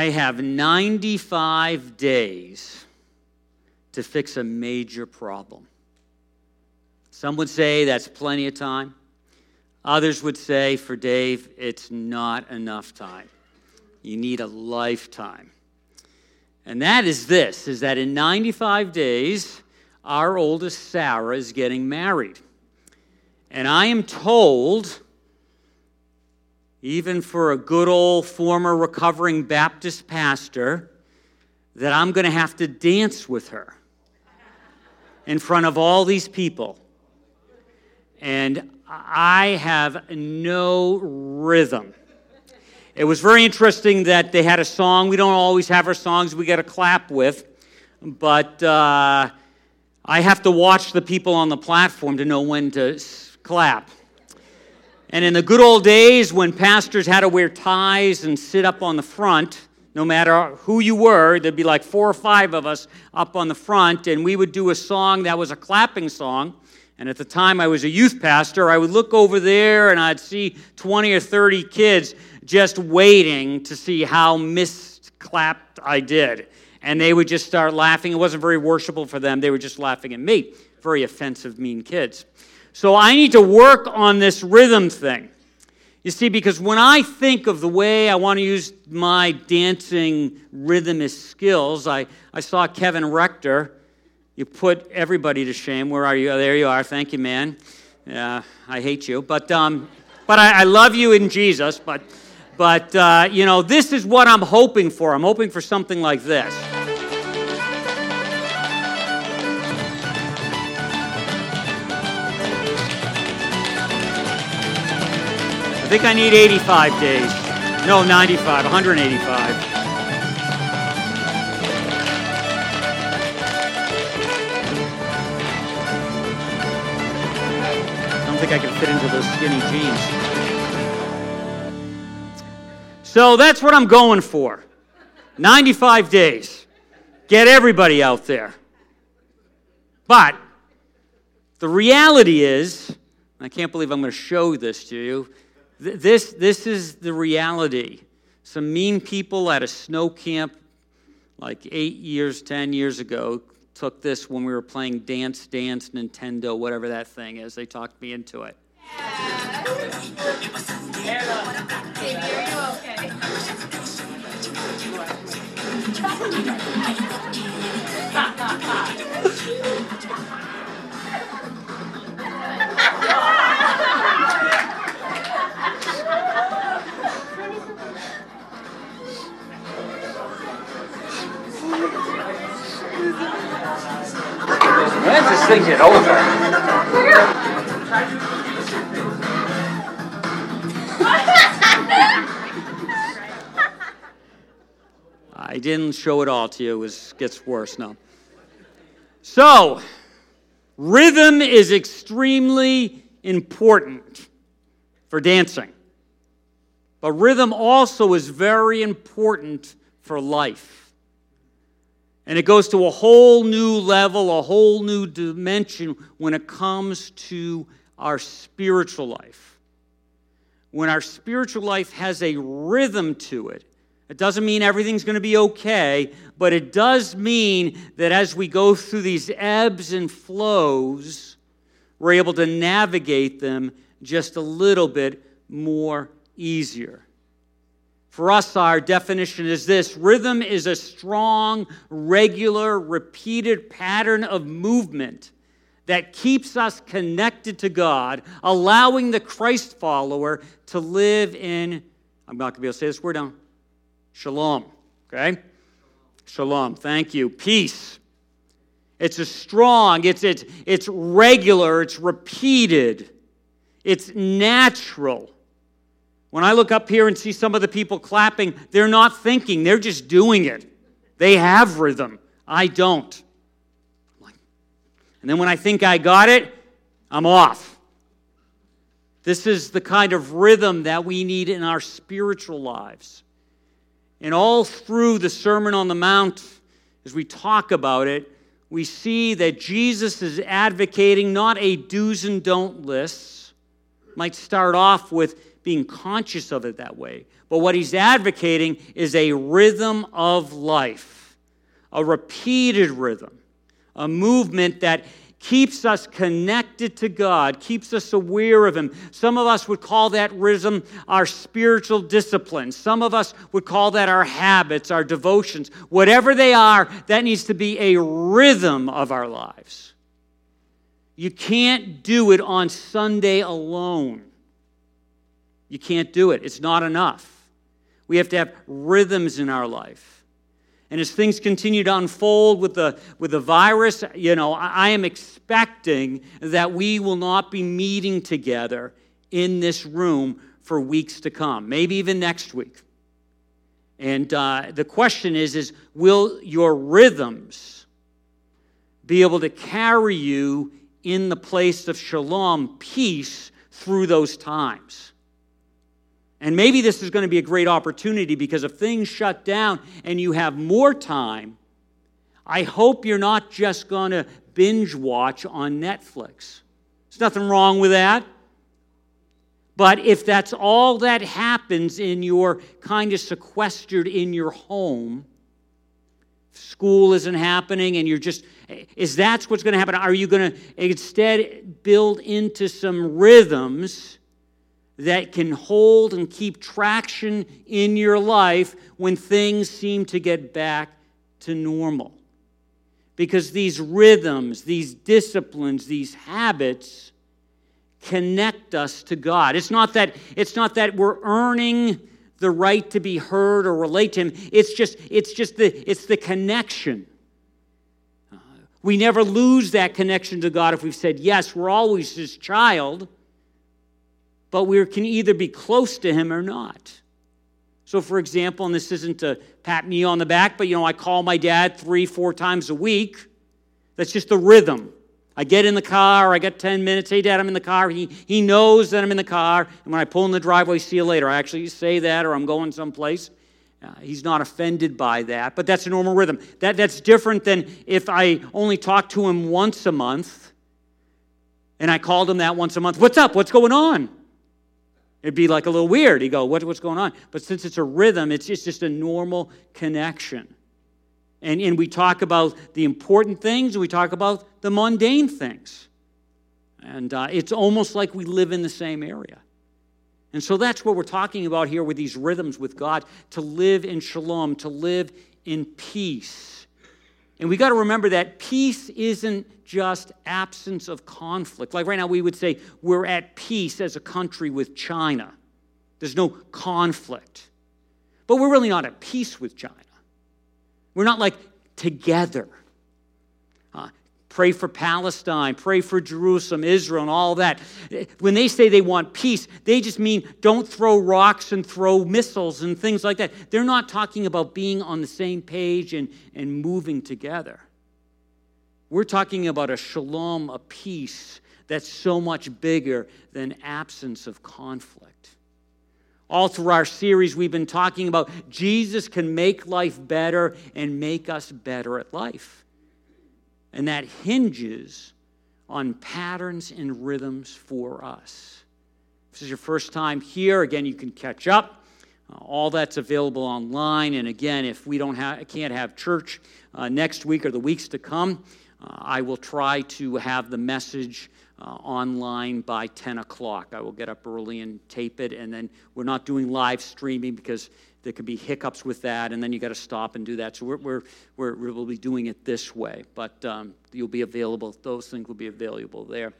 I have 95 days to fix a major problem. Some would say that's plenty of time. Others would say for Dave, it's not enough time. You need a lifetime. And that is this is that in 95 days, our oldest Sarah is getting married. And I am told, even for a good old former recovering Baptist pastor, that I'm going to have to dance with her in front of all these people. And I have no rhythm. It was very interesting that they had a song. We don't always have our songs we get a clap with, but uh, I have to watch the people on the platform to know when to clap. And in the good old days when pastors had to wear ties and sit up on the front, no matter who you were, there'd be like four or five of us up on the front, and we would do a song that was a clapping song. And at the time I was a youth pastor, I would look over there and I'd see 20 or 30 kids just waiting to see how misclapped I did. And they would just start laughing. It wasn't very worshipful for them. They were just laughing at me. Very offensive, mean kids. So I need to work on this rhythm thing. You see, because when I think of the way I want to use my dancing rhythmist skills, I, I saw Kevin Rector you put everybody to shame. Where are you? Oh, there you are. Thank you, man. Yeah, I hate you, but um, but I, I love you in Jesus. But but uh, you know, this is what I'm hoping for. I'm hoping for something like this. Think I need 85 days. No, 95, 185. I don't think I can fit into those skinny jeans. So that's what I'm going for 95 days. Get everybody out there. But the reality is, I can't believe I'm going to show this to you. This, this is the reality. Some mean people at a snow camp like eight years, 10 years ago took this when we were playing Dance Dance Nintendo, whatever that thing is. They talked me into it. When's this thing get over? I didn't show it all to you. It was, gets worse now. So, rhythm is extremely important for dancing. But rhythm also is very important for life. And it goes to a whole new level, a whole new dimension when it comes to our spiritual life. When our spiritual life has a rhythm to it, it doesn't mean everything's going to be okay, but it does mean that as we go through these ebbs and flows, we're able to navigate them just a little bit more easier. For us, our definition is this rhythm is a strong, regular, repeated pattern of movement that keeps us connected to God, allowing the Christ follower to live in, I'm not going to be able to say this word down, shalom. Okay? Shalom. Thank you. Peace. It's a strong, it's, it's, it's regular, it's repeated, it's natural. When I look up here and see some of the people clapping, they're not thinking, they're just doing it. They have rhythm. I don't. And then when I think I got it, I'm off. This is the kind of rhythm that we need in our spiritual lives. And all through the Sermon on the Mount, as we talk about it, we see that Jesus is advocating not a do's and don't list. Might start off with being conscious of it that way. But what he's advocating is a rhythm of life, a repeated rhythm, a movement that keeps us connected to God, keeps us aware of Him. Some of us would call that rhythm our spiritual discipline. Some of us would call that our habits, our devotions. Whatever they are, that needs to be a rhythm of our lives. You can't do it on Sunday alone. You can't do it, it's not enough. We have to have rhythms in our life. And as things continue to unfold with the, with the virus, you know, I, I am expecting that we will not be meeting together in this room for weeks to come, maybe even next week. And uh, the question is, is will your rhythms be able to carry you in the place of shalom, peace, through those times? And maybe this is going to be a great opportunity because if things shut down and you have more time, I hope you're not just going to binge watch on Netflix. There's nothing wrong with that. But if that's all that happens in your kind of sequestered in your home, school isn't happening and you're just is that's what's going to happen are you going to instead build into some rhythms that can hold and keep traction in your life when things seem to get back to normal. Because these rhythms, these disciplines, these habits connect us to God. It's not that, it's not that we're earning the right to be heard or relate to him. It's just, it's just the, it's the connection. Uh, we never lose that connection to God if we've said, yes, we're always his child but we can either be close to him or not. So, for example, and this isn't to pat me on the back, but you know, I call my dad three, four times a week. That's just the rhythm. I get in the car, I got 10 minutes. Hey, Dad, I'm in the car. He, he knows that I'm in the car. And when I pull in the driveway, see you later. I actually say that, or I'm going someplace. Uh, he's not offended by that, but that's a normal rhythm. That, that's different than if I only talk to him once a month and I called him that once a month. What's up? What's going on? It'd be like a little weird. You go, what, what's going on? But since it's a rhythm, it's just, just a normal connection. And, and we talk about the important things we talk about the mundane things. And uh, it's almost like we live in the same area. And so that's what we're talking about here with these rhythms with God to live in shalom, to live in peace. And we got to remember that peace isn't just absence of conflict. Like right now, we would say we're at peace as a country with China. There's no conflict. But we're really not at peace with China. We're not like together. Pray for Palestine, pray for Jerusalem, Israel, and all that. When they say they want peace, they just mean don't throw rocks and throw missiles and things like that. They're not talking about being on the same page and, and moving together. We're talking about a shalom, a peace that's so much bigger than absence of conflict. All through our series, we've been talking about Jesus can make life better and make us better at life. And that hinges on patterns and rhythms for us. If this is your first time here, again, you can catch up. Uh, all that's available online. And again, if we don't have, can't have church uh, next week or the weeks to come, uh, I will try to have the message uh, online by 10 o'clock. I will get up early and tape it. And then we're not doing live streaming because there could be hiccups with that, and then you got to stop and do that. So we're, we're, we're, we'll be doing it this way, but um, you'll be available. Those things will be available there.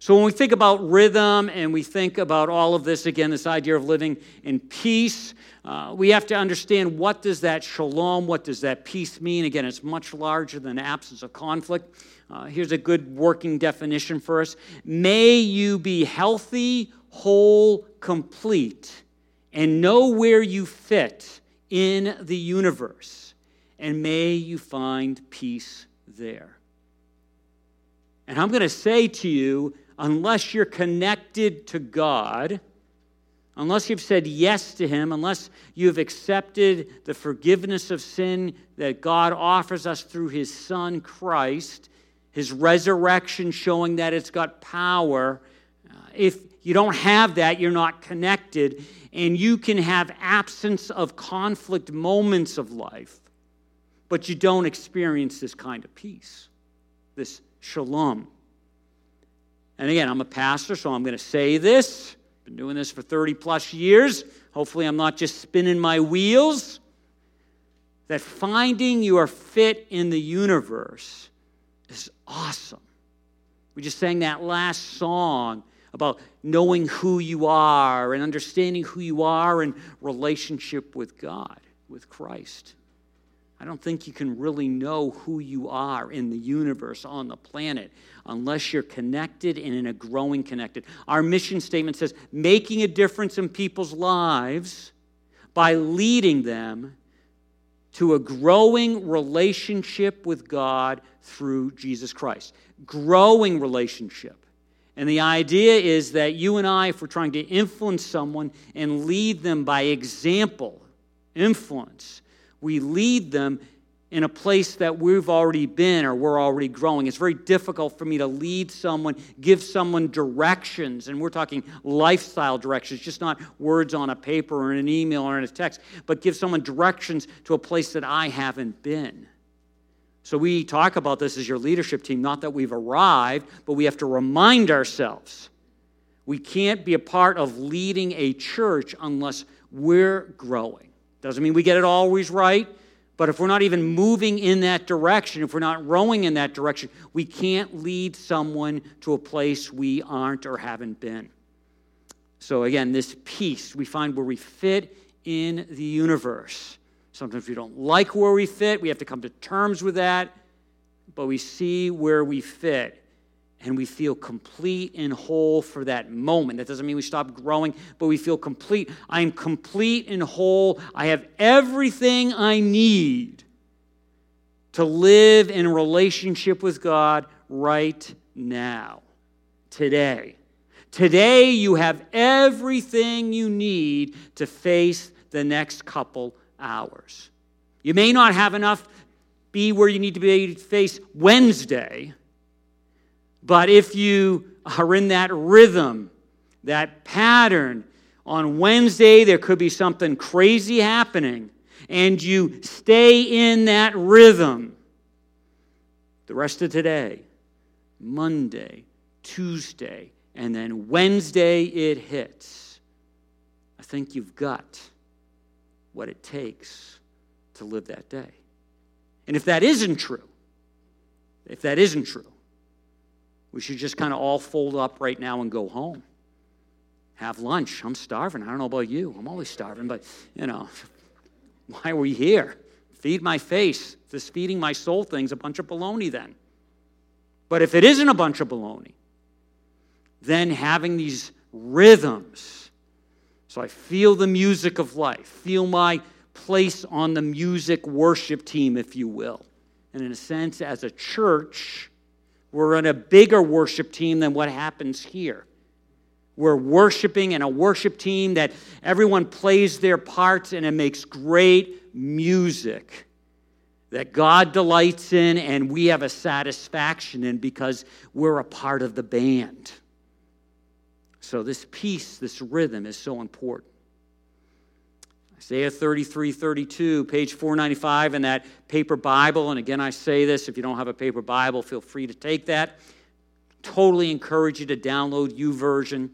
So when we think about rhythm and we think about all of this again, this idea of living in peace, uh, we have to understand what does that shalom, what does that peace mean? Again, it's much larger than absence of conflict. Uh, here's a good working definition for us. May you be healthy, whole, complete and know where you fit in the universe, and may you find peace there. And I'm going to say to you, unless you're connected to God, unless you've said yes to Him, unless you've accepted the forgiveness of sin that God offers us through His Son Christ, His resurrection showing that it's got power, uh, if you don't have that, you're not connected, and you can have absence of conflict moments of life, but you don't experience this kind of peace, this shalom. And again, I'm a pastor, so I'm going to say this. Been doing this for 30 plus years. Hopefully, I'm not just spinning my wheels. That finding your fit in the universe is awesome. We just sang that last song about knowing who you are and understanding who you are in relationship with God, with Christ. I don't think you can really know who you are in the universe, on the planet, unless you're connected and in a growing connected. Our mission statement says making a difference in people's lives by leading them to a growing relationship with God through Jesus Christ. Growing relationship. And the idea is that you and I, if we're trying to influence someone and lead them by example, influence, we lead them in a place that we've already been or we're already growing. It's very difficult for me to lead someone, give someone directions, and we're talking lifestyle directions, just not words on a paper or in an email or in a text, but give someone directions to a place that I haven't been. So we talk about this as your leadership team, not that we've arrived, but we have to remind ourselves we can't be a part of leading a church unless we're growing. Doesn't mean we get it always right, but if we're not even moving in that direction, if we're not rowing in that direction, we can't lead someone to a place we aren't or haven't been. So, again, this peace we find where we fit in the universe. Sometimes we don't like where we fit. We have to come to terms with that. But we see where we fit and we feel complete and whole for that moment. That doesn't mean we stop growing, but we feel complete. I am complete and whole. I have everything I need to live in relationship with God right now, today. Today, you have everything you need to face the next couple hours. You may not have enough be where you need to be to face Wednesday, but if you are in that rhythm, that pattern, on Wednesday there could be something crazy happening, and you stay in that rhythm the rest of today, Monday, Tuesday, and then Wednesday it hits. I think you've got what it takes to live that day. And if that isn't true, if that isn't true, we should just kind of all fold up right now and go home. Have lunch. I'm starving. I don't know about you. I'm always starving, but you know, why are we here? Feed my face. This feeding my soul thing's a bunch of baloney then. But if it isn't a bunch of baloney, then having these rhythms so I feel the music of life, feel my place on the music worship team, if you will. And in a sense, as a church, we're in a bigger worship team than what happens here. We're worshiping in a worship team that everyone plays their parts and it makes great music that God delights in and we have a satisfaction in because we're a part of the band. So, this peace, this rhythm is so important. Isaiah 33 32, page 495 in that paper Bible. And again, I say this if you don't have a paper Bible, feel free to take that. Totally encourage you to download YouVersion.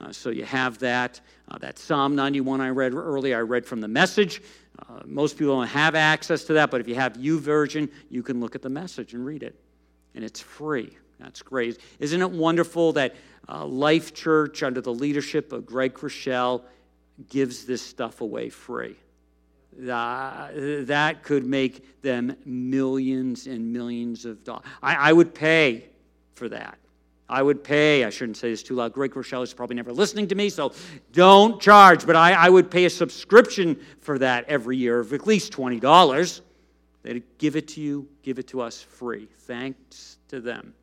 Uh, so you have that. Uh, that Psalm 91 I read earlier, I read from the message. Uh, most people don't have access to that, but if you have YouVersion, you can look at the message and read it. And it's free. That's great. Isn't it wonderful that uh, Life Church, under the leadership of Greg Groeschel, gives this stuff away free? Uh, that could make them millions and millions of dollars. I, I, would pay for that. I would pay. I shouldn't say this too loud. Greg Groeschel is probably never listening to me, so don't charge. But I, I would pay a subscription for that every year of at least $20. They'd give it to you, give it to us free. Thanks to them.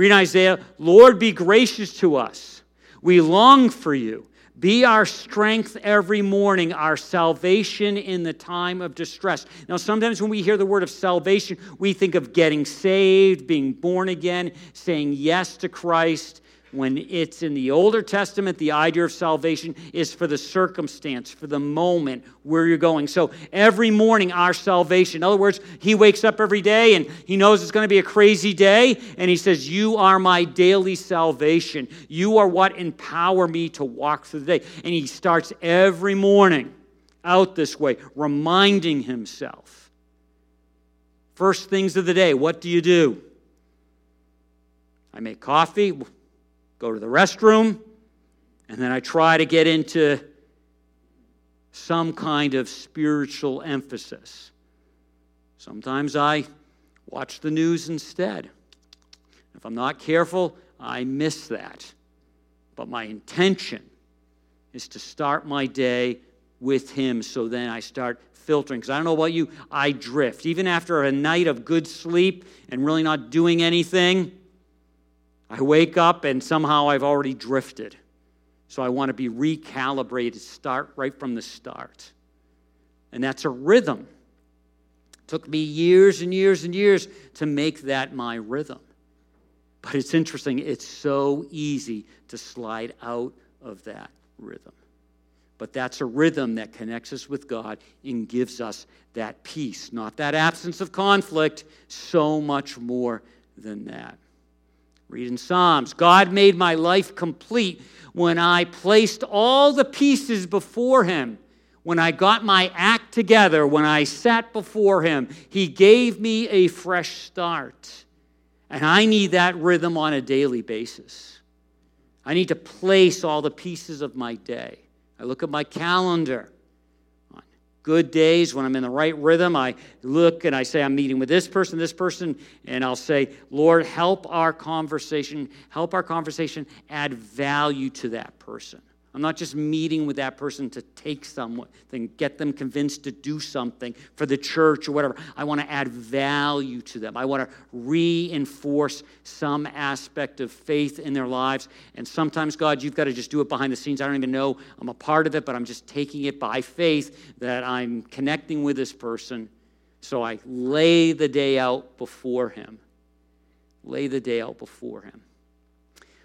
Read Isaiah Lord, be gracious to us. We long for you. Be our strength every morning, our salvation in the time of distress. Now, sometimes when we hear the word of salvation, we think of getting saved, being born again, saying yes to Christ. When it's in the Older Testament, the idea of salvation is for the circumstance, for the moment where you're going. So every morning, our salvation, in other words, he wakes up every day and he knows it's going to be a crazy day, and he says, You are my daily salvation. You are what empower me to walk through the day. And he starts every morning out this way, reminding himself. First things of the day, what do you do? I make coffee go to the restroom, and then I try to get into some kind of spiritual emphasis. Sometimes I watch the news instead. If I'm not careful, I miss that. But my intention is to start my day with Him so then I start filtering. Because I don't know about you, I drift. Even after a night of good sleep and really not doing anything, I wake up and somehow I've already drifted. So I want to be recalibrated, start right from the start. And that's a rhythm. It took me years and years and years to make that my rhythm. But it's interesting, it's so easy to slide out of that rhythm. But that's a rhythm that connects us with God and gives us that peace, not that absence of conflict, so much more than that. Read in Psalms God made my life complete when I placed all the pieces before Him. When I got my act together, when I sat before Him, He gave me a fresh start. And I need that rhythm on a daily basis. I need to place all the pieces of my day. I look at my calendar good days when I'm in the right rhythm, I look and I say, I'm meeting with this person, this person, and I'll say, Lord, help our conversation, help our conversation add value to that person. I'm not just meeting with that person to take something, get them convinced to do something for the church or whatever. I want to add value to them. I want to reinforce some aspect of faith in their lives. And sometimes, God, you've got to just do it behind the scenes. I don't even know I'm a part of it, but I'm just taking it by faith that I'm connecting with this person. So I lay the day out before Him. Lay the day out before Him.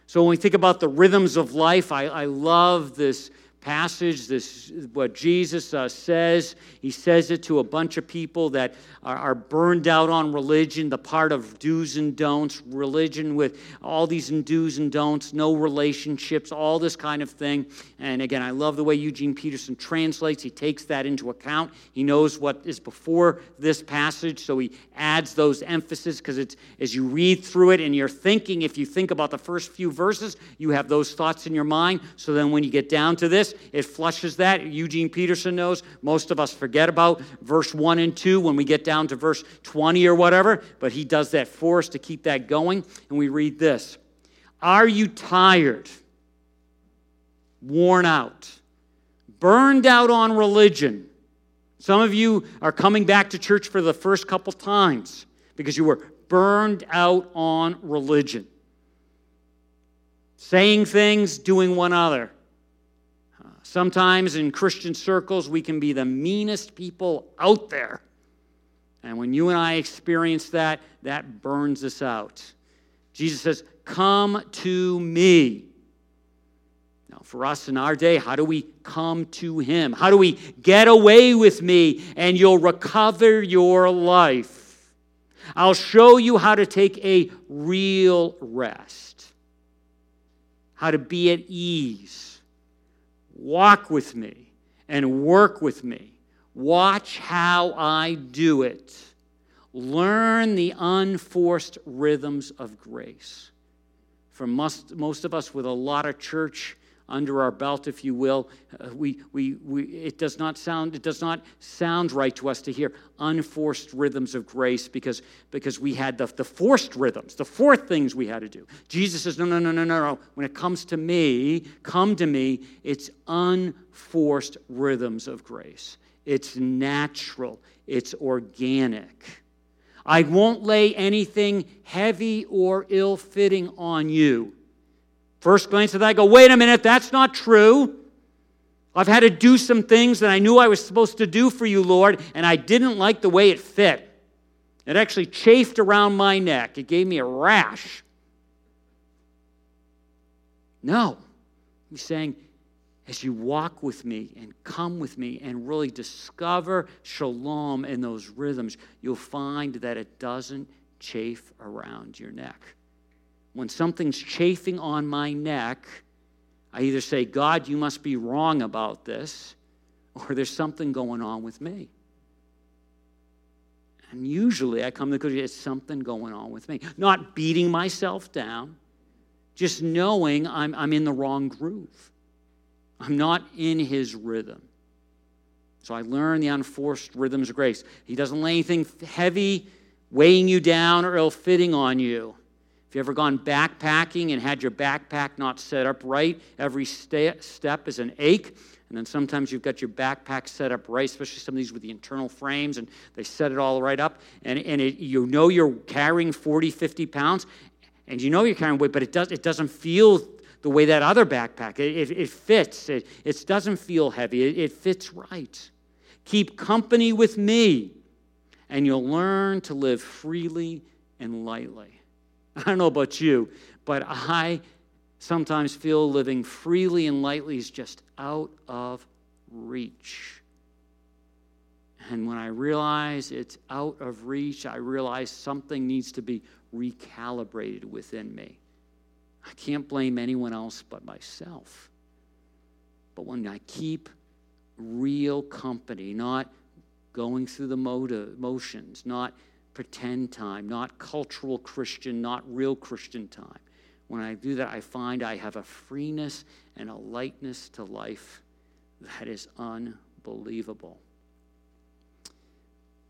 So when we think about the rhythms of life, I, I love this passage, this what Jesus uh, says. He says it to a bunch of people that are, are, burned out on religion, the part of do's and don'ts, religion with all these do's and don'ts, no relationships, all this kind of thing. And again, I love the way Eugene Peterson translates. He takes that into account. He knows what is before this passage, so he adds those emphasis because it's as you read through it and you're thinking, if you think about the first few verses, you have those thoughts in your mind. So then when you get down to this, it flushes that. Eugene Peterson knows. Most of us forget about verse 1 and 2 when we get down to verse 20 or whatever, but he does that for us to keep that going. And we read this Are you tired, worn out, burned out on religion? Some of you are coming back to church for the first couple times because you were burned out on religion. Saying things, doing one other. Sometimes in Christian circles, we can be the meanest people out there. And when you and I experience that, that burns us out. Jesus says, Come to me. Now, for us in our day, how do we come to Him? How do we get away with me and you'll recover your life? I'll show you how to take a real rest, how to be at ease Walk with me and work with me. Watch how I do it. Learn the unforced rhythms of grace. For most, most of us with a lot of church under our belt, if you will. Uh, we, we, we, it, does not sound, it does not sound right to us to hear unforced rhythms of grace because, because we had the, the forced rhythms, the fourth things we had to do. Jesus says, no, no, no, no, no, no. When it comes to me, come to me, it's unforced rhythms of grace. It's natural, it's organic. I won't lay anything heavy or ill fitting on you. First glance at that, I go, wait a minute, that's not true. I've had to do some things that I knew I was supposed to do for you, Lord, and I didn't like the way it fit. It actually chafed around my neck, it gave me a rash. No. He's saying, as you walk with me and come with me and really discover shalom in those rhythms, you'll find that it doesn't chafe around your neck. When something's chafing on my neck, I either say, God, you must be wrong about this, or there's something going on with me. And usually I come to the conclusion it's something going on with me. Not beating myself down, just knowing I'm, I'm in the wrong groove. I'm not in his rhythm. So I learn the unforced rhythms of grace. He doesn't lay anything heavy, weighing you down, or ill fitting on you. You ever gone backpacking and had your backpack not set up right, every step is an ache. And then sometimes you've got your backpack set up right, especially some of these with the internal frames, and they set it all right up. And, and it, you know you're carrying 40, 50 pounds, and you know you're carrying weight, but it, does, it doesn't feel the way that other backpack. It, it, it fits, it, it doesn't feel heavy, it, it fits right. Keep company with me, and you'll learn to live freely and lightly. I don't know about you, but I sometimes feel living freely and lightly is just out of reach. And when I realize it's out of reach, I realize something needs to be recalibrated within me. I can't blame anyone else but myself. But when I keep real company, not going through the motions, not pretend time, not cultural Christian, not real Christian time, when I do that, I find I have a freeness and a lightness to life that is unbelievable.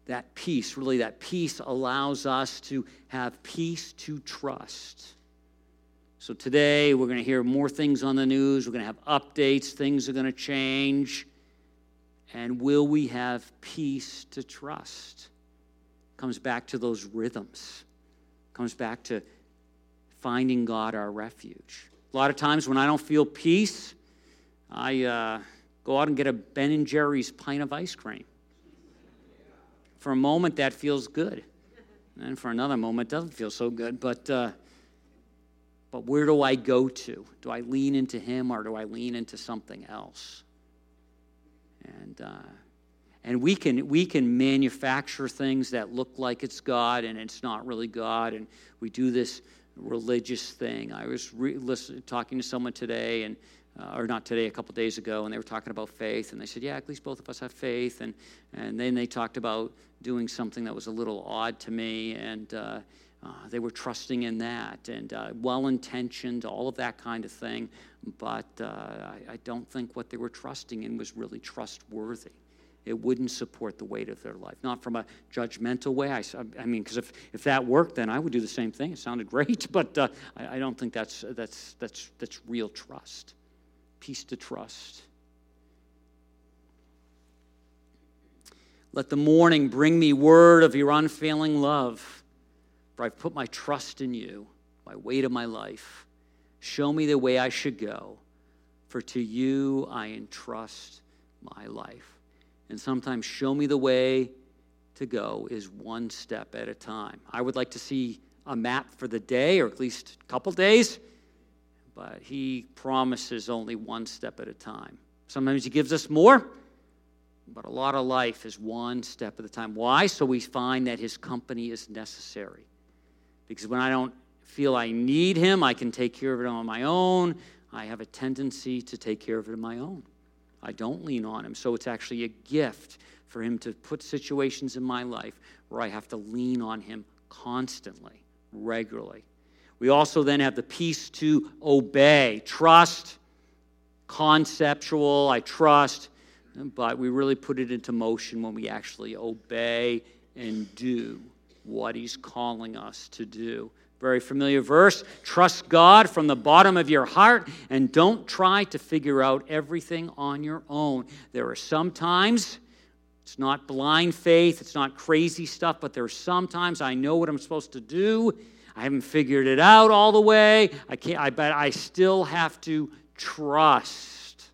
That peace, really, that peace allows us to have peace to trust. So today, we're going to hear more things on the news. We're going to have updates. Things are going to change. And will we have peace to trust? Comes back to those rhythms. Comes back to finding God our refuge. A lot of times when I don't feel peace, I uh, go out and get a Ben and Jerry's pint of ice cream. For a moment, that feels good. And for another moment, it doesn't feel so good. But, uh, but where do I go to? Do I lean into Him or do I lean into something else? And, uh, and we can, we can manufacture things that look like it's God and it's not really God. And we do this religious thing. I was re- talking to someone today, and uh, or not today, a couple days ago, and they were talking about faith, and they said, "Yeah, at least both of us have faith." And and then they talked about doing something that was a little odd to me, and uh, uh, they were trusting in that, and uh, well-intentioned, all of that kind of thing. But uh, I, I don't think what they were trusting in was really trustworthy it wouldn't support the weight of their life. Not from a judgmental way. I, I mean, because if, if that worked, then I would do the same thing. It sounded great, but uh, I, I don't think that's, that's, that's, that's real trust. Peace to trust. Let the morning bring me word of your unfailing love, for I've put my trust in you, my weight of my life. Show me the way I should go, for to you I entrust my life. And sometimes show me the way to go is one step at a time. I would like to see a map for the day, or at least a couple days, but he promises only one step at a time. Sometimes he gives us more, but a lot of life is one step at a time. Why? So we find that his company is necessary. Because when I don't feel I need him, I can take care of it on my own. I have a tendency to take care of it on my own. I don't lean on him. So it's actually a gift for him to put situations in my life where I have to lean on him constantly, regularly. We also then have the peace to obey, trust, conceptual, I trust, but we really put it into motion when we actually obey and do what he's calling us to do. Very familiar verse. Trust God from the bottom of your heart and don't try to figure out everything on your own. There are sometimes it's not blind faith, it's not crazy stuff, but there are sometimes I know what I'm supposed to do. I haven't figured it out all the way. I can't, I, but I still have to trust.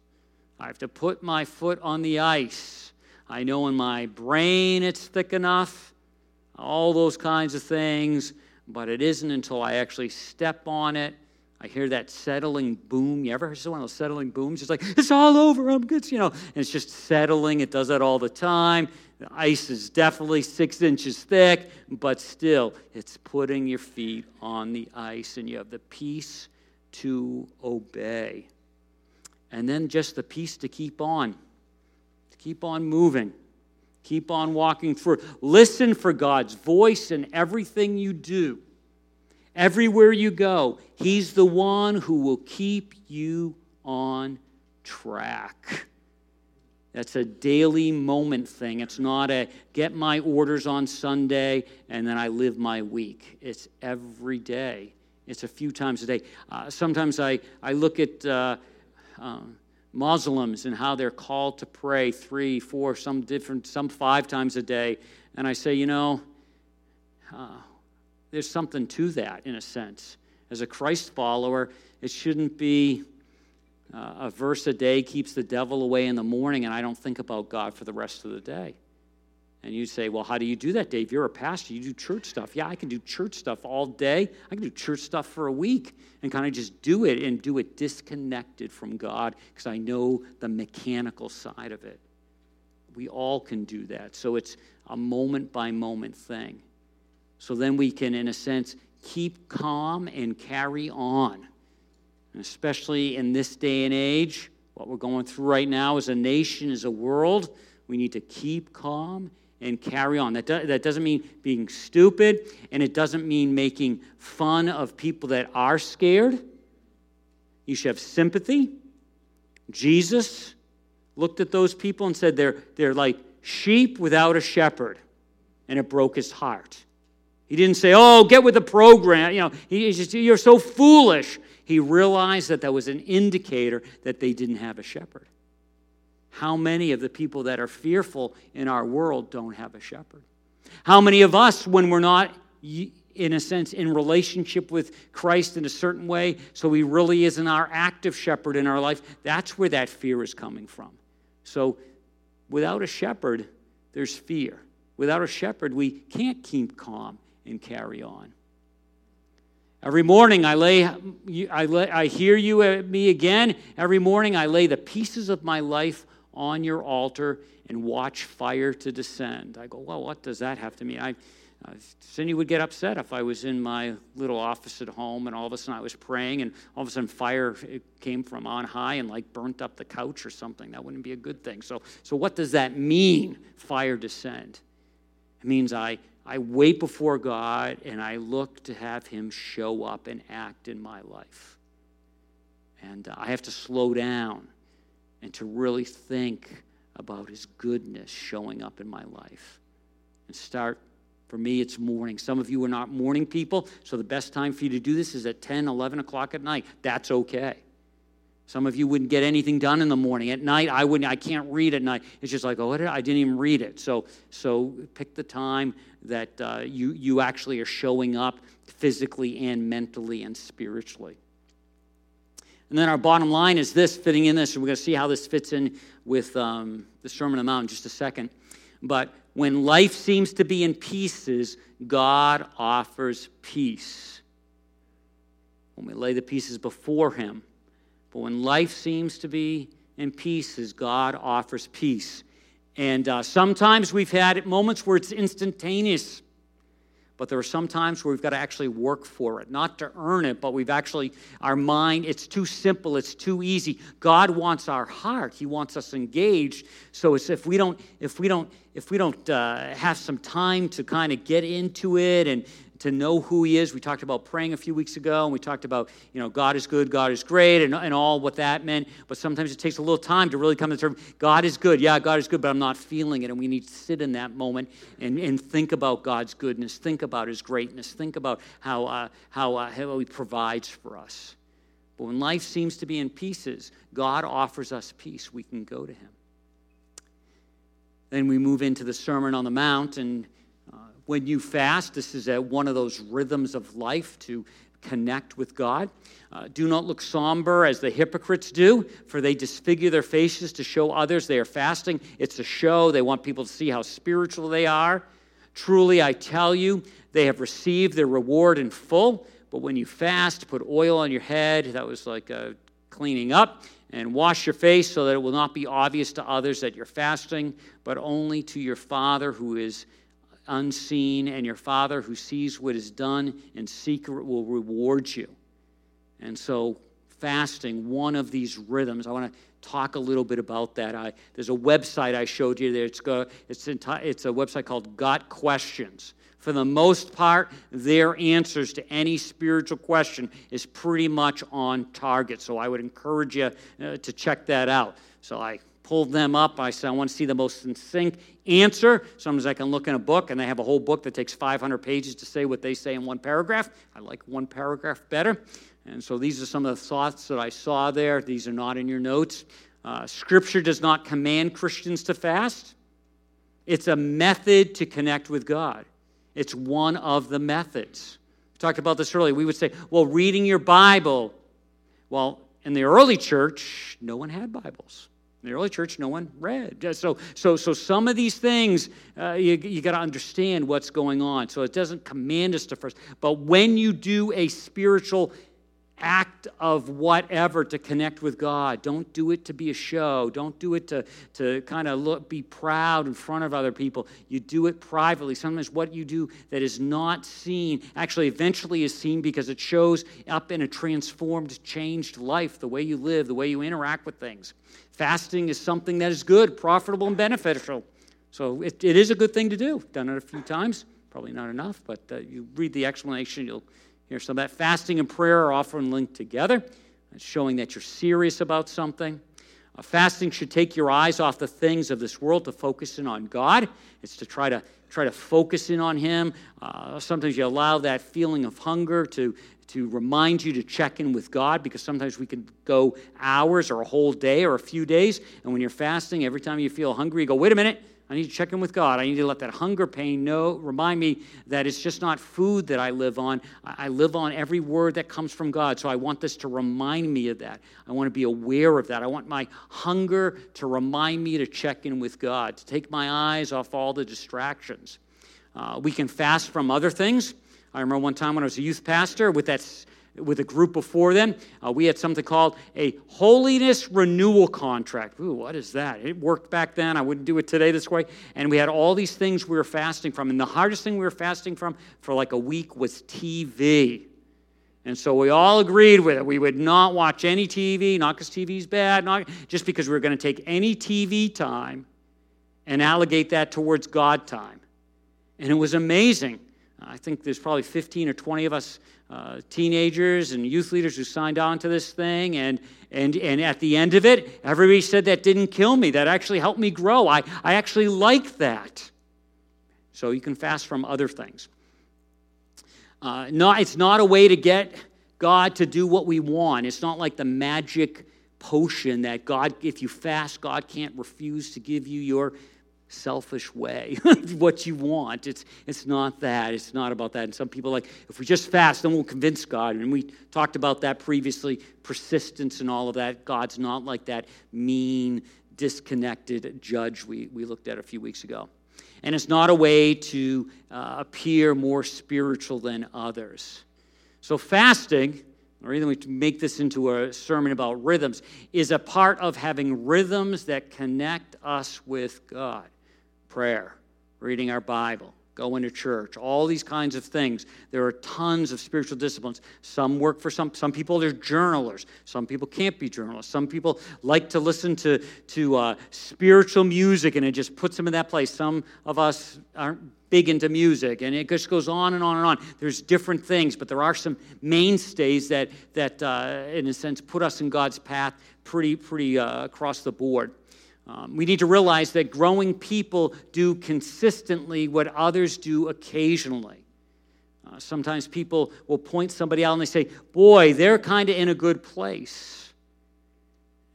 I have to put my foot on the ice. I know in my brain it's thick enough, all those kinds of things but it isn't until I actually step on it, I hear that settling boom. You ever heard one of those settling booms? It's like, it's all over, I'm good, you know, and it's just settling. It does that all the time. The ice is definitely six inches thick, but still, it's putting your feet on the ice, and you have the peace to obey. And then just the peace to keep on, to keep on moving, keep on walking through. Listen for God's voice in everything you do. Everywhere you go, He's the one who will keep you on track. That's a daily moment thing. It's not a get my orders on Sunday and then I live my week. It's every day. It's a few times a day. Uh, sometimes I, I look at uh, uh, Muslims and how they're called to pray three, four, some different, some five times a day. And I say, you know, uh, there's something to that in a sense. As a Christ follower, it shouldn't be uh, a verse a day keeps the devil away in the morning, and I don't think about God for the rest of the day. And you say, Well, how do you do that, Dave? You're a pastor. You do church stuff. Yeah, I can do church stuff all day. I can do church stuff for a week and kind of just do it and do it disconnected from God because I know the mechanical side of it. We all can do that. So it's a moment by moment thing. So then we can, in a sense, keep calm and carry on. And especially in this day and age, what we're going through right now as a nation, as a world, we need to keep calm and carry on. That, do, that doesn't mean being stupid, and it doesn't mean making fun of people that are scared. You should have sympathy. Jesus looked at those people and said, They're, they're like sheep without a shepherd, and it broke his heart. He didn't say, Oh, get with the program. You know, he just, you're so foolish. He realized that that was an indicator that they didn't have a shepherd. How many of the people that are fearful in our world don't have a shepherd? How many of us, when we're not, in a sense, in relationship with Christ in a certain way, so he really isn't our active shepherd in our life, that's where that fear is coming from. So without a shepherd, there's fear. Without a shepherd, we can't keep calm and carry on. Every morning I lay, I, lay, I hear you at me again. Every morning I lay the pieces of my life on your altar and watch fire to descend. I go, well, what does that have to mean? I, uh, Cindy would get upset if I was in my little office at home and all of a sudden I was praying and all of a sudden fire came from on high and like burnt up the couch or something. That wouldn't be a good thing. So, so what does that mean, fire descend? It means I I wait before God and I look to have Him show up and act in my life. And uh, I have to slow down and to really think about His goodness showing up in my life. And start, for me, it's morning. Some of you are not morning people, so the best time for you to do this is at 10, 11 o'clock at night. That's okay. Some of you wouldn't get anything done in the morning. At night, I wouldn't. I can't read at night. It's just like, oh, I didn't even read it. So, so pick the time that uh, you you actually are showing up physically and mentally and spiritually. And then our bottom line is this, fitting in this, and we're going to see how this fits in with um, the Sermon on the Mount in just a second. But when life seems to be in pieces, God offers peace. When we lay the pieces before Him, but when life seems to be in pieces, God offers peace. And uh, sometimes we've had moments where it's instantaneous, but there are some times where we've got to actually work for it, not to earn it, but we've actually, our mind, it's too simple, it's too easy. God wants our heart, He wants us engaged. So it's if we don't, if we don't, if we don't uh, have some time to kind of get into it and to know who he is. We talked about praying a few weeks ago, and we talked about, you know, God is good, God is great, and, and all what that meant. But sometimes it takes a little time to really come to terms. God is good. Yeah, God is good, but I'm not feeling it. And we need to sit in that moment and, and think about God's goodness, think about his greatness, think about how, uh, how, uh, how he provides for us. But when life seems to be in pieces, God offers us peace. We can go to him. Then we move into the Sermon on the Mount, and when you fast, this is a, one of those rhythms of life to connect with God. Uh, do not look somber as the hypocrites do, for they disfigure their faces to show others they are fasting. It's a show. They want people to see how spiritual they are. Truly, I tell you, they have received their reward in full. but when you fast, put oil on your head. That was like cleaning up. And wash your face so that it will not be obvious to others that you're fasting, but only to your Father who is unseen, and your Father who sees what is done in secret will reward you. And so, fasting, one of these rhythms, I want to talk a little bit about that. I, there's a website I showed you there. It's, go, it's, enti- it's a website called Got Questions. For the most part, their answers to any spiritual question is pretty much on target. So I would encourage you uh, to check that out. So I pulled them up. I said, I want to see the most succinct answer. Sometimes I can look in a book, and they have a whole book that takes 500 pages to say what they say in one paragraph. I like one paragraph better. And so these are some of the thoughts that I saw there. These are not in your notes. Uh, scripture does not command Christians to fast, it's a method to connect with God. It's one of the methods. We talked about this earlier. We would say, well, reading your Bible. Well, in the early church, no one had Bibles. In the early church, no one read. So, so, so some of these things, uh, you, you got to understand what's going on. So it doesn't command us to first. But when you do a spiritual act of whatever to connect with God. Don't do it to be a show. Don't do it to, to kind of look, be proud in front of other people. You do it privately. Sometimes what you do that is not seen actually eventually is seen because it shows up in a transformed, changed life, the way you live, the way you interact with things. Fasting is something that is good, profitable, and beneficial. So it, it is a good thing to do. Done it a few times, probably not enough, but uh, you read the explanation, you'll here, so that fasting and prayer are often linked together, showing that you're serious about something. Uh, fasting should take your eyes off the things of this world to focus in on God. It's to try to try to focus in on Him. Uh, sometimes you allow that feeling of hunger to to remind you to check in with God because sometimes we can go hours or a whole day or a few days. And when you're fasting, every time you feel hungry, you go, wait a minute, I need to check in with God. I need to let that hunger pain know, remind me that it's just not food that I live on. I live on every word that comes from God. So I want this to remind me of that. I want to be aware of that. I want my hunger to remind me to check in with God, to take my eyes off all the distractions. Uh, we can fast from other things. I remember one time when I was a youth pastor with that with a group before then. Uh, we had something called a holiness renewal contract. Ooh, what is that? It worked back then. I wouldn't do it today this way. And we had all these things we were fasting from. And the hardest thing we were fasting from for like a week was TV. And so we all agreed with it. We would not watch any TV, not because TV's bad, not just because we were going to take any TV time and allocate that towards God time. And it was amazing. I think there's probably 15 or 20 of us uh, teenagers and youth leaders who signed on to this thing. And, and, and at the end of it, everybody said that didn't kill me. That actually helped me grow. I, I actually like that. So you can fast from other things. Uh, not, it's not a way to get God to do what we want. It's not like the magic potion that God, if you fast, God can't refuse to give you your selfish way, what you want. It's, it's not that. It's not about that. And some people like, if we just fast, then we'll convince God. And we talked about that previously persistence and all of that. God's not like that mean, disconnected judge we, we looked at a few weeks ago. And it's not a way to uh, appear more spiritual than others. So, fasting, or even we make this into a sermon about rhythms, is a part of having rhythms that connect us with God prayer, reading our Bible, going to church, all these kinds of things. There are tons of spiritual disciplines. Some work for some, some people, they're journalers. Some people can't be journalists. Some people like to listen to, to uh, spiritual music and it just puts them in that place. Some of us aren't big into music and it just goes on and on and on. There's different things, but there are some mainstays that, that uh, in a sense, put us in God's path pretty, pretty uh, across the board. Um, we need to realize that growing people do consistently what others do occasionally. Uh, sometimes people will point somebody out and they say, Boy, they're kind of in a good place.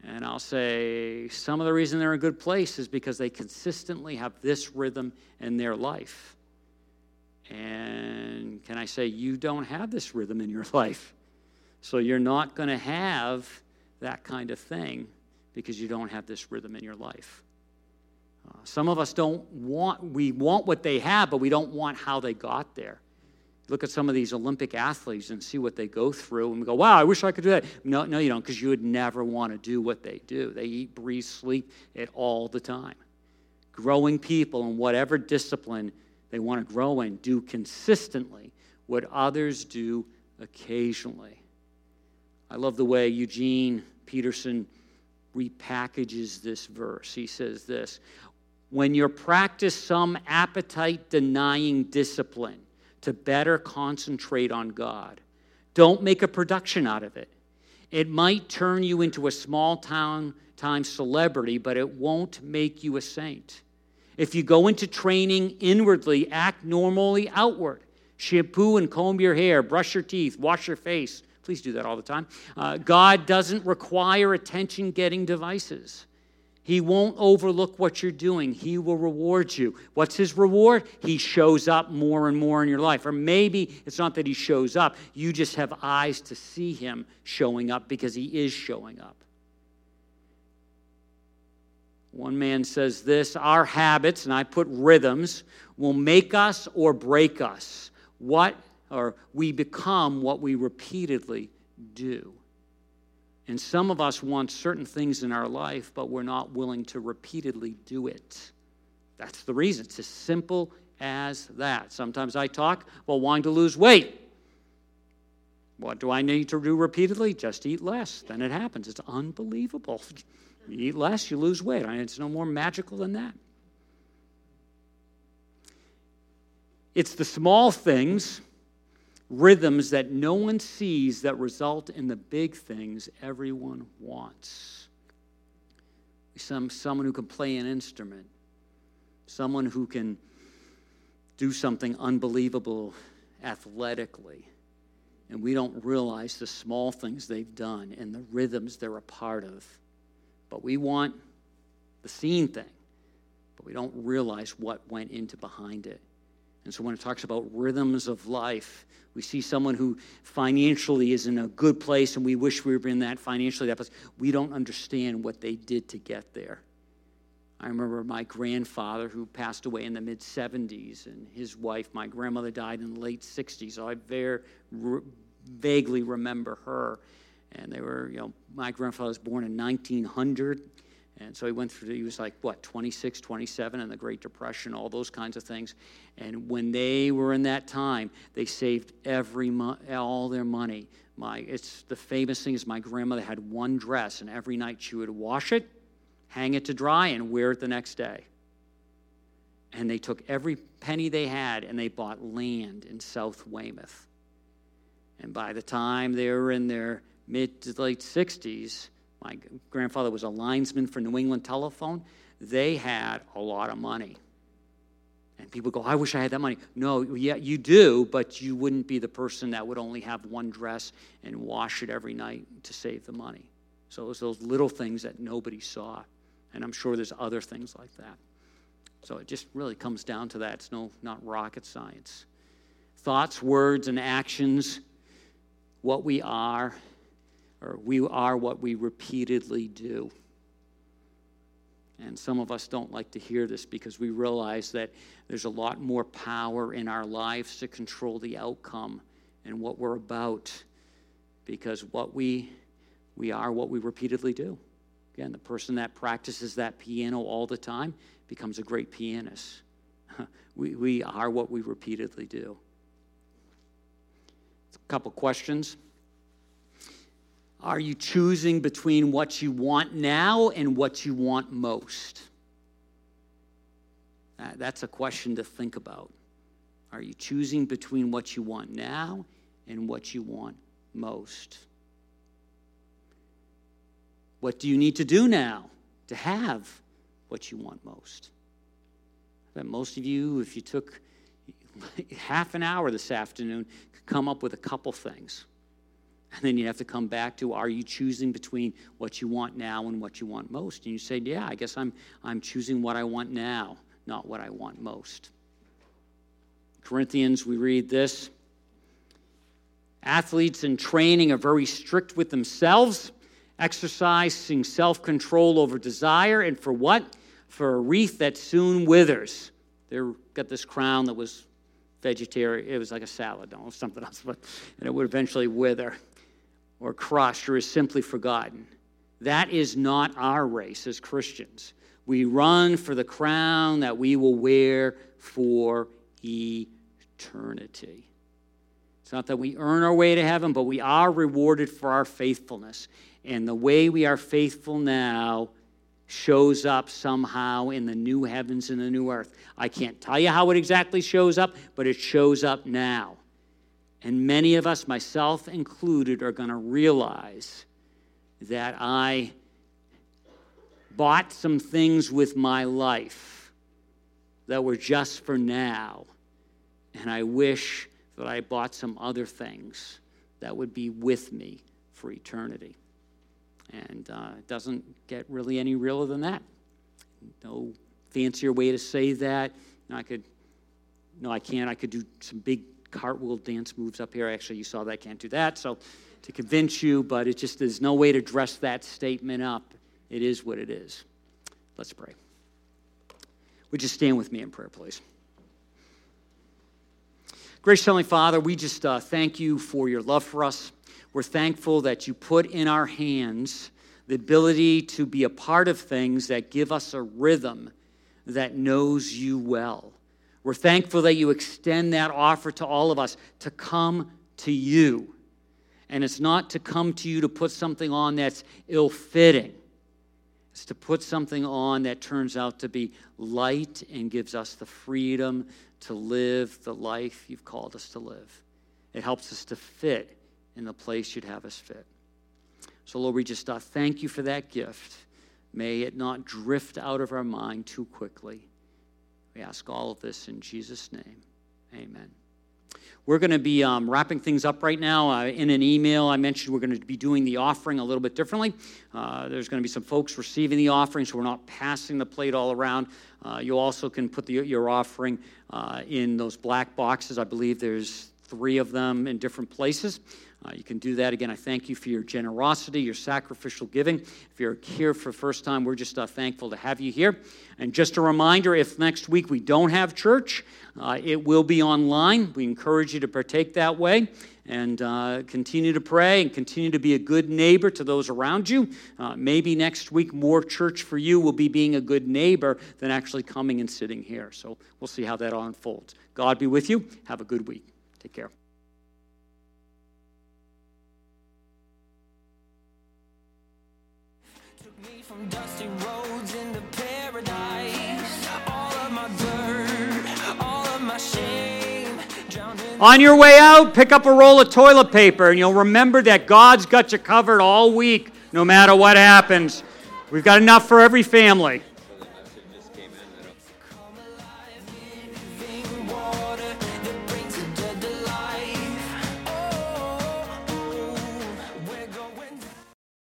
And I'll say, Some of the reason they're in a good place is because they consistently have this rhythm in their life. And can I say, You don't have this rhythm in your life. So you're not going to have that kind of thing because you don't have this rhythm in your life. Uh, some of us don't want, we want what they have, but we don't want how they got there. Look at some of these Olympic athletes and see what they go through, and we go, wow, I wish I could do that. No, no, you don't, because you would never want to do what they do. They eat, breathe, sleep it all the time. Growing people in whatever discipline they want to grow in do consistently what others do occasionally. I love the way Eugene Peterson repackages this verse. He says this When you practice some appetite denying discipline to better concentrate on God, don't make a production out of it. It might turn you into a small town time celebrity, but it won't make you a saint. If you go into training inwardly, act normally outward. Shampoo and comb your hair, brush your teeth, wash your face. Please do that all the time. Uh, God doesn't require attention getting devices. He won't overlook what you're doing. He will reward you. What's his reward? He shows up more and more in your life. Or maybe it's not that he shows up, you just have eyes to see him showing up because he is showing up. One man says this Our habits, and I put rhythms, will make us or break us. What, or we become what we repeatedly do. And some of us want certain things in our life, but we're not willing to repeatedly do it. That's the reason. It's as simple as that. Sometimes I talk about wanting to lose weight. What do I need to do repeatedly? Just eat less. Then it happens. It's unbelievable. You eat less, you lose weight. It's no more magical than that. It's the small things, rhythms that no one sees that result in the big things everyone wants. Some, someone who can play an instrument, someone who can do something unbelievable athletically. And we don't realize the small things they've done and the rhythms they're a part of. But we want the seen thing, but we don't realize what went into behind it. And so when it talks about rhythms of life, we see someone who financially is in a good place and we wish we were in that financially that place. We don't understand what they did to get there. I remember my grandfather who passed away in the mid 70s, and his wife, my grandmother, died in the late 60s. So I very vaguely remember her. And they were, you know, my grandfather was born in 1900. And so he went through, he was like, what, 26, 27 in the Great Depression, all those kinds of things. And when they were in that time, they saved every mo- all their money. My, it's the famous thing is my grandmother had one dress, and every night she would wash it, hang it to dry, and wear it the next day. And they took every penny they had and they bought land in South Weymouth. And by the time they were in their mid to late 60s, my grandfather was a linesman for New England Telephone. They had a lot of money. And people go, I wish I had that money. No, yeah, you do, but you wouldn't be the person that would only have one dress and wash it every night to save the money. So it was those little things that nobody saw. And I'm sure there's other things like that. So it just really comes down to that. It's no, not rocket science. Thoughts, words, and actions, what we are, or we are what we repeatedly do. And some of us don't like to hear this because we realize that there's a lot more power in our lives to control the outcome and what we're about because what we we are what we repeatedly do. Again, the person that practices that piano all the time becomes a great pianist. we, we are what we repeatedly do. A couple questions. Are you choosing between what you want now and what you want most? That's a question to think about. Are you choosing between what you want now and what you want most? What do you need to do now to have what you want most? I bet most of you, if you took half an hour this afternoon, could come up with a couple things. And then you have to come back to are you choosing between what you want now and what you want most? And you say, yeah, I guess I'm, I'm choosing what I want now, not what I want most. Corinthians, we read this. Athletes in training are very strict with themselves, exercising self control over desire, and for what? For a wreath that soon withers. They've got this crown that was vegetarian, it was like a salad, or something else, but, and it would eventually wither or crushed or is simply forgotten. That is not our race as Christians. We run for the crown that we will wear for eternity. It's not that we earn our way to heaven, but we are rewarded for our faithfulness. And the way we are faithful now shows up somehow in the new heavens and the new earth. I can't tell you how it exactly shows up, but it shows up now. And many of us, myself included, are going to realize that I bought some things with my life that were just for now. And I wish that I bought some other things that would be with me for eternity. And uh, it doesn't get really any realer than that. No fancier way to say that. I could, no, I can't. I could do some big cartwheel dance moves up here. Actually, you saw that. I can't do that. So to convince you, but it just there's no way to dress that statement up. It is what it is. Let's pray. Would you stand with me in prayer, please? Gracious Heavenly Father, we just uh, thank you for your love for us. We're thankful that you put in our hands the ability to be a part of things that give us a rhythm that knows you well. We're thankful that you extend that offer to all of us to come to you. And it's not to come to you to put something on that's ill fitting, it's to put something on that turns out to be light and gives us the freedom to live the life you've called us to live. It helps us to fit in the place you'd have us fit. So, Lord, we just uh, thank you for that gift. May it not drift out of our mind too quickly. We ask all of this in Jesus' name. Amen. We're going to be um, wrapping things up right now. Uh, in an email, I mentioned we're going to be doing the offering a little bit differently. Uh, there's going to be some folks receiving the offering, so we're not passing the plate all around. Uh, you also can put the, your offering uh, in those black boxes. I believe there's three of them in different places. Uh, you can do that again. I thank you for your generosity, your sacrificial giving. If you're here for the first time, we're just uh, thankful to have you here. And just a reminder if next week we don't have church, uh, it will be online. We encourage you to partake that way and uh, continue to pray and continue to be a good neighbor to those around you. Uh, maybe next week, more church for you will be being a good neighbor than actually coming and sitting here. So we'll see how that all unfolds. God be with you. Have a good week. Take care. On your way out, pick up a roll of toilet paper and you'll remember that God's got you covered all week, no matter what happens. We've got enough for every family.